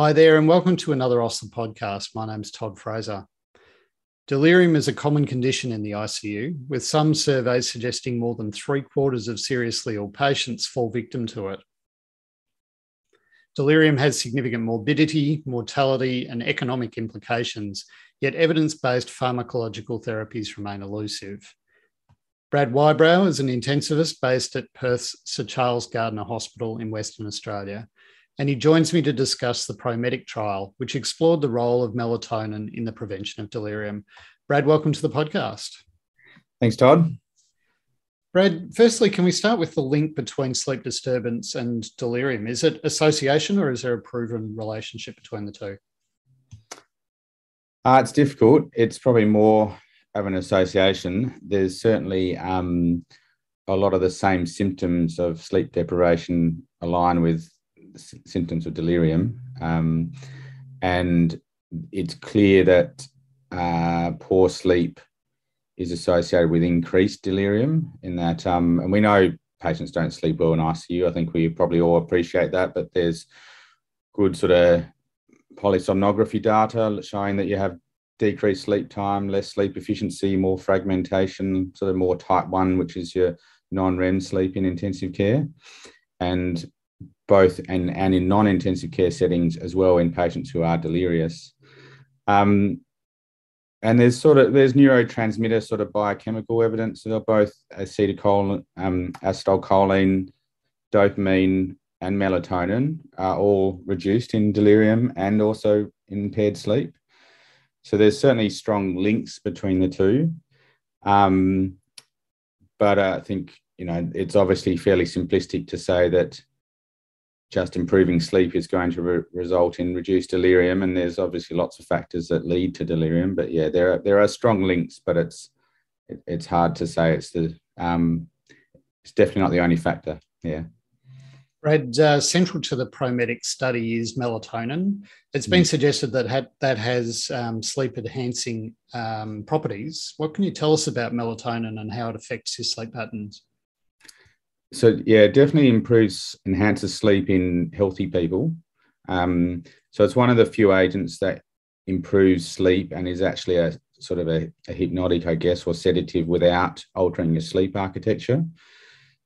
Hi there, and welcome to another Osler podcast. My name's Todd Fraser. Delirium is a common condition in the ICU, with some surveys suggesting more than three quarters of seriously ill patients fall victim to it. Delirium has significant morbidity, mortality, and economic implications, yet evidence based pharmacological therapies remain elusive. Brad Wibrow is an intensivist based at Perth's Sir Charles Gairdner Hospital in Western Australia and he joins me to discuss the ProMedic trial, which explored the role of melatonin in the prevention of delirium. Brad, welcome to the podcast. Thanks, Todd. Brad, firstly, can we start with the link between sleep disturbance and delirium? Is it association or is there a proven relationship between the two? Uh, it's difficult. It's probably more of an association. There's certainly um, a lot of the same symptoms of sleep deprivation align with symptoms of delirium. Um, and it's clear that uh, poor sleep is associated with increased delirium in that, um, and we know patients don't sleep well in ICU. I think we probably all appreciate that, but there's good sort of polysomnography data showing that you have decreased sleep time, less sleep efficiency, more fragmentation, sort of more type one, which is your non-REM sleep in intensive care. And both and, and in non-intensive care settings as well in patients who are delirious. Um, and there's sort of there's neurotransmitter sort of biochemical evidence that are both acetylcholine, um, acetylcholine, dopamine, and melatonin are all reduced in delirium and also impaired sleep. So there's certainly strong links between the two. Um, but I think you know it's obviously fairly simplistic to say that just improving sleep is going to re- result in reduced delirium and there's obviously lots of factors that lead to delirium but yeah there are there are strong links but it's it, it's hard to say it's the um it's definitely not the only factor yeah Brad, uh, central to the ProMedic study is melatonin. It's been mm. suggested that ha- that has um, sleep enhancing um, properties. What can you tell us about melatonin and how it affects your sleep patterns? So yeah, definitely improves, enhances sleep in healthy people. Um, so it's one of the few agents that improves sleep and is actually a sort of a, a, hypnotic, I guess, or sedative without altering your sleep architecture.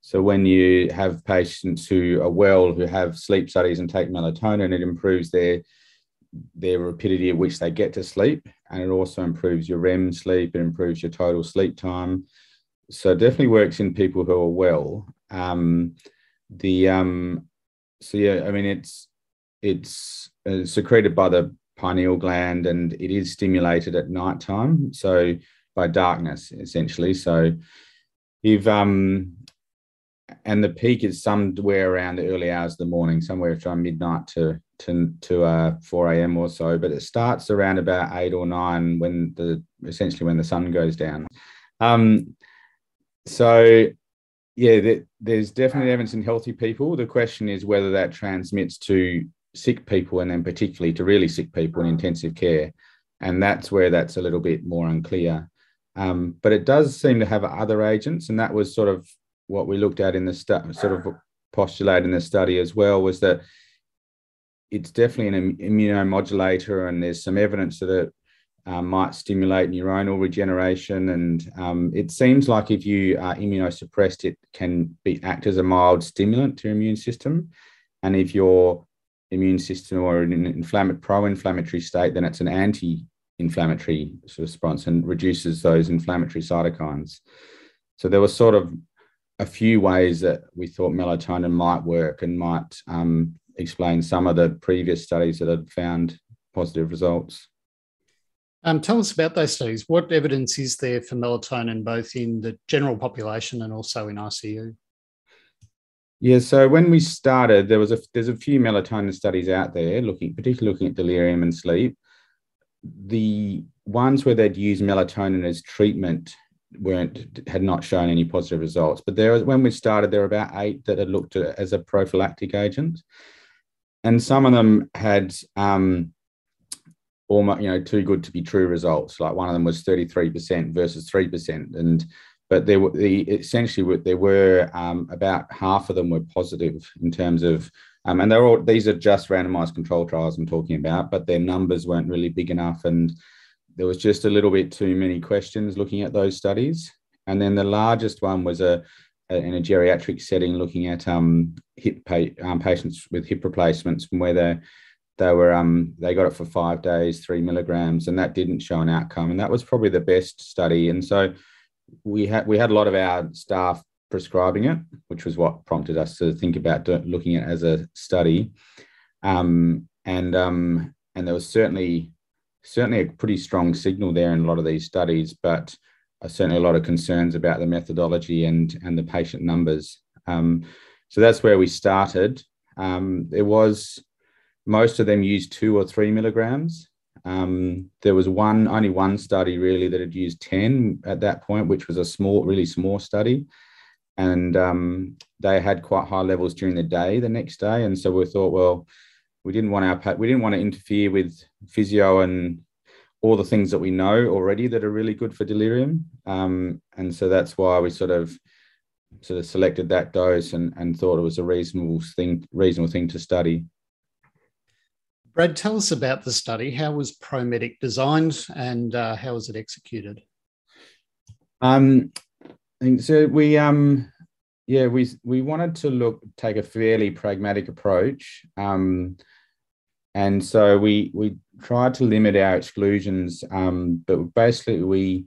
So when you have patients who are well, who have sleep studies and take melatonin, it improves their their rapidity at which they get to sleep, and it also improves your REM sleep. It improves your total sleep time. So definitely works in people who are well. Um, the um, so yeah, I mean it's it's uh, secreted by the pineal gland and it is stimulated at night time, so by darkness essentially. So if um and the peak is somewhere around the early hours of the morning, somewhere from midnight to to to uh, 4 a.m. or so. But it starts around about eight or nine when the essentially when the sun goes down. Um, so yeah, there's definitely evidence in healthy people. The question is whether that transmits to sick people and then particularly to really sick people in intensive care. And that's where that's a little bit more unclear. Um, but it does seem to have other agents. And that was sort of what we looked at in the stu- sort of postulate in the study as well was that it's definitely an immunomodulator and there's some evidence that it um, might stimulate neuronal regeneration. And um, it seems like if you are immunosuppressed, it can be act as a mild stimulant to your immune system. And if your immune system or in an inflammatory, pro-inflammatory state, then it's an anti-inflammatory sort of response and reduces those inflammatory cytokines. So there were sort of a few ways that we thought melatonin might work and might um, explain some of the previous studies that had found positive results. Um, tell us about those studies. What evidence is there for melatonin both in the general population and also in ICU? Yeah, so when we started, there was a there's a few melatonin studies out there looking, particularly looking at delirium and sleep. The ones where they'd use melatonin as treatment weren't had not shown any positive results. But there, when we started, there were about eight that had looked at as a prophylactic agent, and some of them had um, almost you know too good to be true results. Like one of them was 33% versus 3%, and but there were the essentially there were um, about half of them were positive in terms of Um, and they're all these are just randomized control trials I'm talking about, but their numbers weren't really big enough, and there was just a little bit too many questions looking at those studies. And then the largest one was a, a in a geriatric setting, looking at um, hip pa- um, patients with hip replacements, from where they were um, they got it for five days, three milligrams, and that didn't show an outcome. And that was probably the best study. And so we had we had a lot of our staff prescribing it, which was what prompted us to think about looking at it as a study. Um, and um, and there was certainly certainly a pretty strong signal there in a lot of these studies, but uh, certainly a lot of concerns about the methodology and and the patient numbers. Um, so that's where we started. Um, there was most of them used two or three milligrams. Um, there was one only one study really that had used 10 at that point, which was a small, really small study and um, they had quite high levels during the day the next day. And so we thought, well, we didn't want our we didn't want to interfere with physio and all the things that we know already that are really good for delirium. Um, and so that's why we sort of sort of selected that dose and, and thought it was a reasonable thing reasonable thing to study. Brad, tell us about the study. How was ProMedic designed and uh, how was it executed? Um, so we um yeah we we wanted to look take a fairly pragmatic approach um and so we we tried to limit our exclusions um but basically we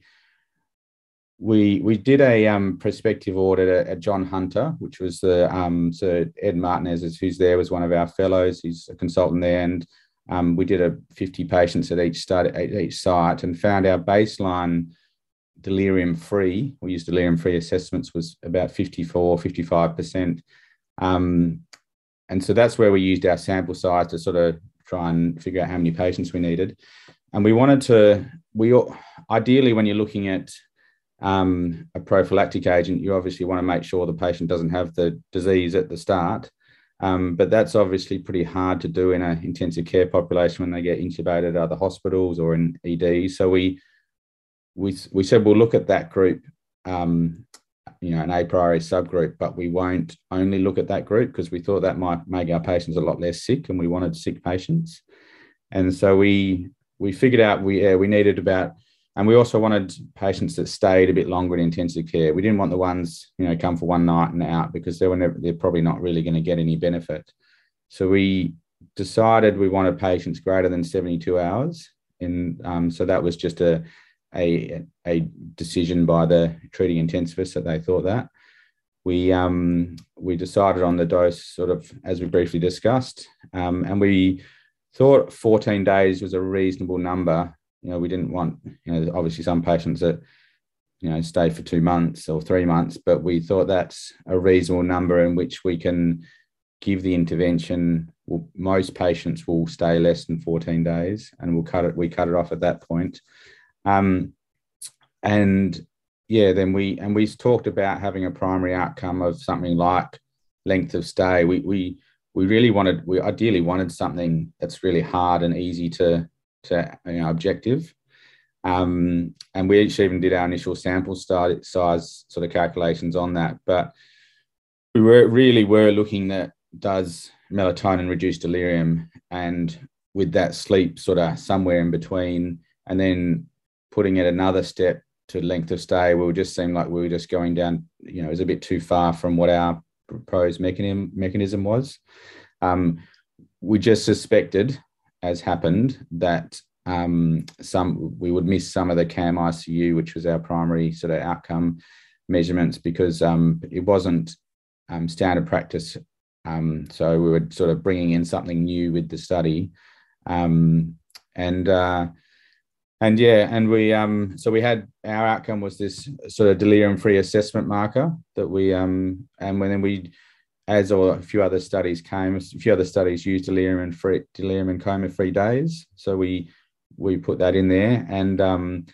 we we did a um, prospective audit at, at, John Hunter, which was the um, so Ed Martinez, who's there, was one of our fellows. He's a consultant there, and um, we did a 50 patients at each study at each site, and found our baseline delirium free, we used delirium free assessments, was about 54, 55%. Um, and so that's where we used our sample size to sort of try and figure out how many patients we needed. And we wanted to, we ideally, when you're looking at um, a prophylactic agent, you obviously want to make sure the patient doesn't have the disease at the start. Um, but that's obviously pretty hard to do in an intensive care population when they get intubated at other hospitals or in ED. So we we, we said we'll look at that group, um, you know, an a priori subgroup, but we won't only look at that group because we thought that might make our patients a lot less sick, and we wanted sick patients. And so we we figured out we yeah, we needed about, and we also wanted patients that stayed a bit longer in intensive care. We didn't want the ones you know come for one night and out because they were never, they're probably not really going to get any benefit. So we decided we wanted patients greater than 72 hours. And um, so that was just a a, a decision by the treating intensivist that they thought that. We, um, we decided on the dose sort of as we briefly discussed, um, and we thought 14 days was a reasonable number. You know, we didn't want, you know, obviously some patients that, you know, stay for two months or three months, but we thought that's a reasonable number in which we can give the intervention. Well, most patients will stay less than 14 days, and we'll cut it. We cut it off at that point. Um, and yeah, then we and we talked about having a primary outcome of something like length of stay. We we we really wanted we ideally wanted something that's really hard and easy to to you know objective. Um, and we each even did our initial sample size sort of calculations on that. But we were really were looking at does melatonin reduce delirium and with that sleep sort of somewhere in between and then putting it another step to length of stay, we just seem like we were just going down, you know, it was a bit too far from what our proposed mechanism mechanism was. Um, we just suspected, as happened, that um, some we would miss some of the CAM ICU, which was our primary sort of outcome measurements, because um, it wasn't um, standard practice. Um, so we were sort of bringing in something new with the study, um, and uh, and yeah, and we um so we had our outcome was this sort of delirium free assessment marker that we um and when then we as or a few other studies came, a few other studies used delirium and free delirium and coma free days. So we we put that in there and um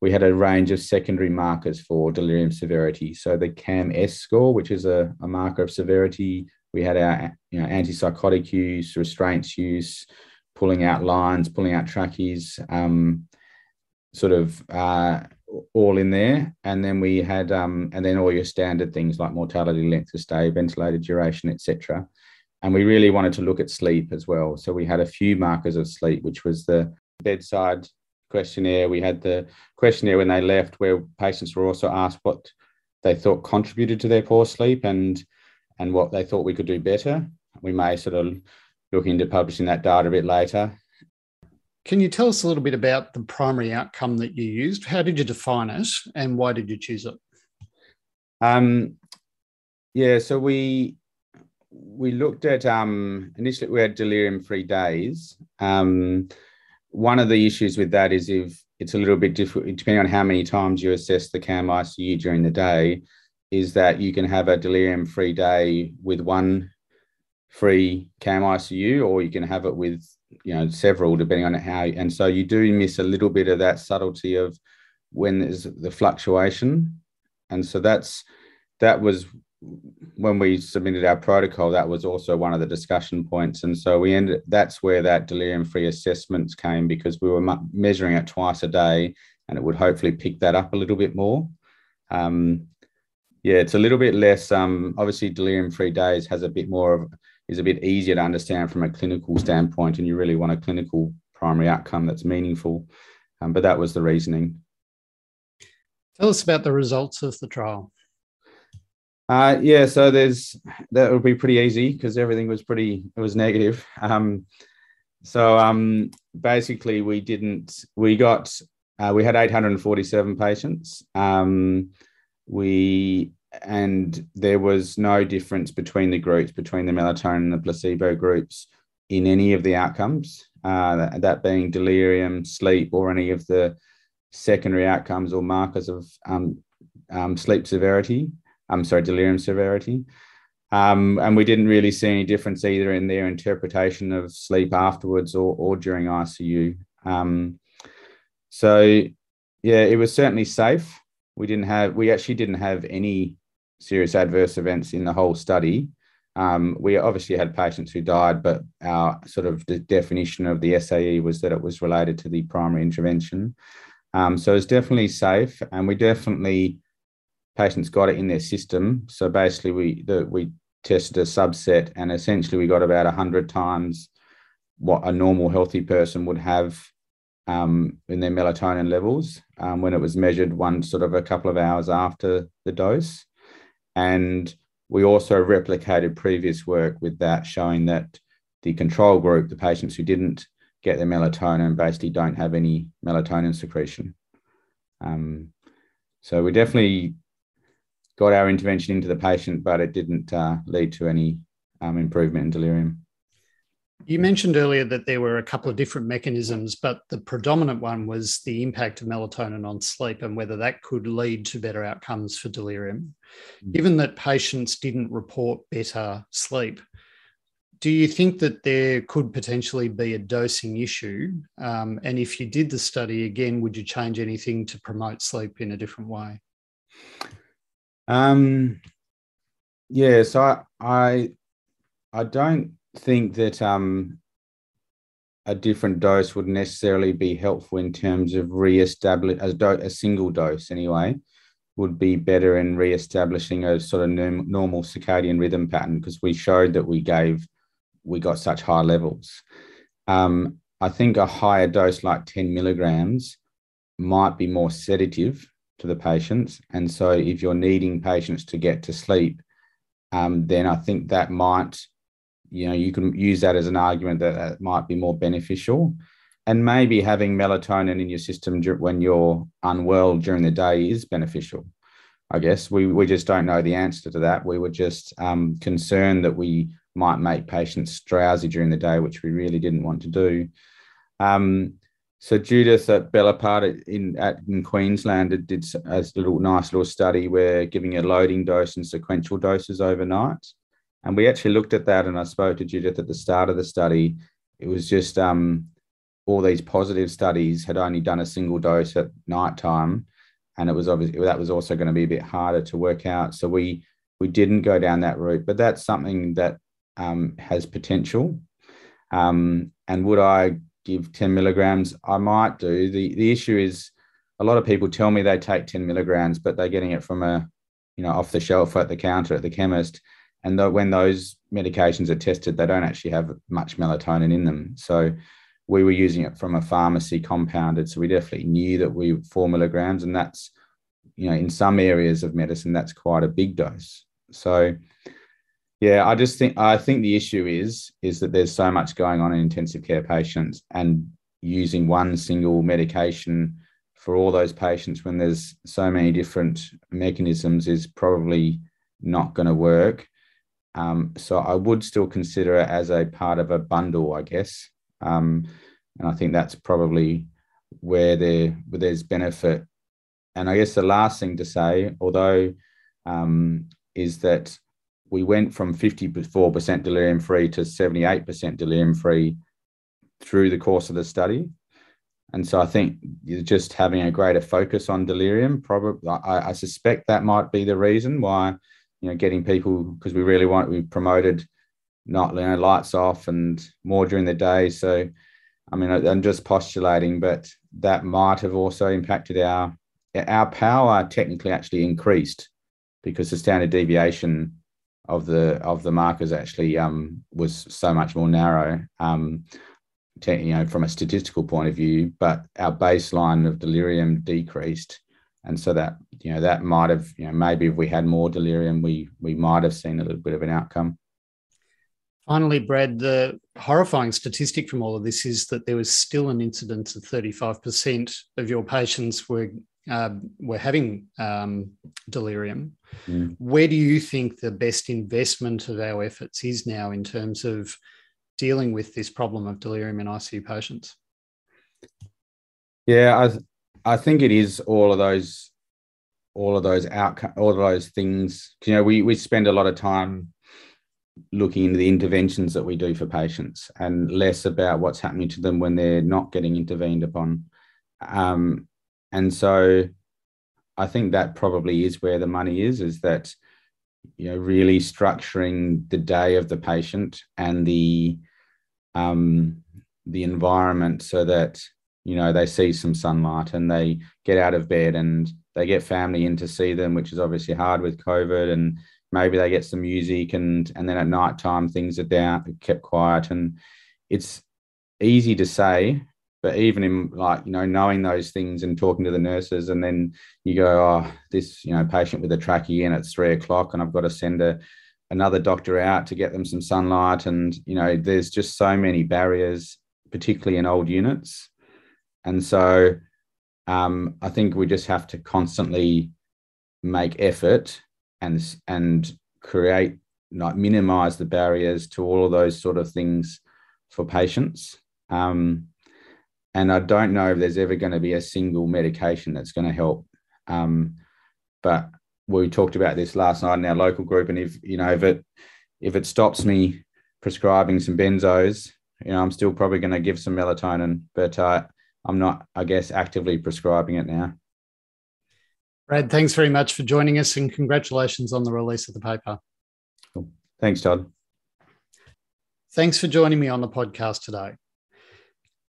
we had a range of secondary markers for delirium severity. So the CAM-S score, which is a, a marker of severity, we had our you know antipsychotic use, restraints use, pulling out lines, pulling out trachees, um, sort of uh, all in there. And then we had, um, and then all your standard things like mortality, length of stay, ventilated duration, etc. and we really wanted to look at sleep as well. So we had a few markers of sleep, which was the bedside questionnaire. We had the questionnaire when they left, where patients were also asked what they thought contributed to their poor sleep and and what they thought we could do better. We may sort of look into publishing that data a bit later. Can you tell us a little bit about the primary outcome that you used? How did you define it, and why did you choose it? Um, yeah, so we we looked at um, initially we had delirium-free days. Um, one of the issues with that is if it's a little bit different, depending on how many times you assess the CAM ICU during the day, is that you can have a delirium-free day with one free CAM ICU, or you can have it with you know several, depending on how. And so you do miss a little bit of that subtlety of when there's the fluctuation, and so that's that was when we submitted our protocol, that was also one of the discussion points. And so we ended, that's where that delirium free assessments came because we were measuring it twice a day and it would hopefully pick that up a little bit more. Um, yeah, it's a little bit less, um, obviously delirium free days has a bit more of, is a bit easier to understand from a clinical standpoint and you really want a clinical primary outcome that's meaningful. Um, but that was the reasoning. Tell us about the results of the trial. Uh, yeah, so there's that would be pretty easy because everything was pretty it was negative. Um, so um, basically, we didn't we got uh, we had 847 patients. Um, we and there was no difference between the groups between the melatonin and the placebo groups in any of the outcomes. Uh, that, that being delirium, sleep, or any of the secondary outcomes or markers of um, um, sleep severity. I'm sorry, delirium severity. Um, and we didn't really see any difference either in their interpretation of sleep afterwards or, or during ICU. Um, so, yeah, it was certainly safe. We didn't have, we actually didn't have any serious adverse events in the whole study. Um, we obviously had patients who died, but our sort of definition of the SAE was that it was related to the primary intervention. Um, so it's definitely safe, and we definitely patients got it in their system. So basically, we the, we tested a subset, and essentially we got about hundred times what a normal healthy person would have um, in their melatonin levels um, when it was measured one sort of a couple of hours after the dose, and we also replicated previous work with that, showing that the control group, the patients who didn't get their melatonin, basically don't have any melatonin secretion. Um, so we definitely got our intervention into the patient, but it didn't uh, lead to any um, improvement in delirium. You mentioned earlier that there were a couple of different mechanisms, but the predominant one was the impact of melatonin on sleep and whether that could lead to better outcomes for delirium. Mm-hmm. Given that patients didn't report better sleep, do you think that there could potentially be a dosing issue? Um, and if you did the study again, would you change anything to promote sleep in a different way? Um, yeah, so I, I, I don't think that um, a different dose would necessarily be helpful in terms of re-establish a, do- a single dose anyway would be better in re-establishing a sort of normal circadian rhythm pattern because we showed that we gave we got such high levels. Um, I think a higher dose like 10 milligrams might be more sedative to the patients. And so if you're needing patients to get to sleep, um, then I think that might, you know, you can use that as an argument that that might be more beneficial. And maybe having melatonin in your system when you're unwell during the day is beneficial. I guess we, we just don't know the answer to that. We were just um, concerned that we might make patients drowsy during the day, which we really didn't want to do. Um, so Judith at Bellapart in at in Queensland did a little nice little study where giving a loading dose and sequential doses overnight, and we actually looked at that. And I spoke to Judith at the start of the study. It was just um, all these positive studies had only done a single dose at night time, and it was obviously that was also going to be a bit harder to work out. So we we didn't go down that route, but that's something that um, has potential. Um, and would I give 10 milligrams, I might do. The, the issue is a lot of people tell me they take 10 milligrams, but they're getting it from a, you know, off the shelf at the counter at the chemist. And the, when those medications are tested, they don't actually have much melatonin in them. So we were using it from a pharmacy compounded, so we definitely knew that we four milligrams, and that's you know in some areas of medicine that's quite a big dose. So yeah, I just think I think the issue is is that there's so much going on in intensive care patients, and using one single medication for all those patients when there's so many different mechanisms is probably not going to work. Um, so I would still consider it as a part of a bundle, I guess. Um, and I think that's probably where there where there's benefit. And I guess the last thing to say, although, um, is that we went from 54% delirium free to 78% delirium free through the course of the study. And so I think just having a greater focus on delirium, probably I, I suspect that might be the reason why, you know, getting people because we really want we promoted not you know lights off and more during the day. So I mean I'm just postulating, but that might have also impacted our our power technically actually increased because the standard deviation of the of the markers actually um, was so much more narrow. Um, you know, from a statistical point of view, but our baseline of delirium decreased, and so that you know that might have you know maybe if we had more delirium, we we might have seen a little bit of an outcome. Finally, Brad, the horrifying statistic from all of this is that there was still an incidence of 35% of your patients were uh, were having um, delirium. Mm. Where do you think the best investment of our efforts is now in terms of dealing with this problem of delirium in ICU patients? Yeah, I I think it is all of those all of those outcome all of those things. You know, we we spend a lot of time looking into the interventions that we do for patients and less about what's happening to them when they're not getting intervened upon. Um, and so I think that probably is where the money is, is that you know really structuring the day of the patient and the um, the environment so that you know they see some sunlight and they get out of bed and they get family in to see them, which is obviously hard with COVID, and maybe they get some music and and then at night time things are down, kept quiet, and it's easy to say, but even in like you know knowing those things and talking to the nurses, and then you go, oh, this you know patient with a trachea in at three o'clock, and I've got to send a another doctor out to get them some sunlight. And, you know, there's just so many barriers, particularly in old units. And so um, I think we just have to constantly make effort and, and create, like minimize the barriers to all of those sort of things for patients. Um, and I don't know if there's ever going to be a single medication that's going to help. Um, but we talked about this last night in our local group, and if you know if it if it stops me prescribing some benzos, you know, I'm still probably going to give some melatonin, but uh, I'm not, I guess, actively prescribing it now. Brad, thanks very much for joining us, and congratulations on the release of the paper. Cool. Thanks, Todd. Thanks for joining me on the podcast today.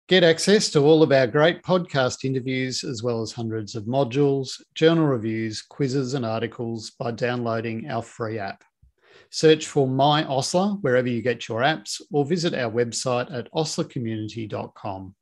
Get access to all of our great podcast interviews, as well as hundreds of modules, journal reviews, quizzes, and articles by downloading our free app. Search for My Osler wherever you get your apps, or visit our website at oslercommunity.com.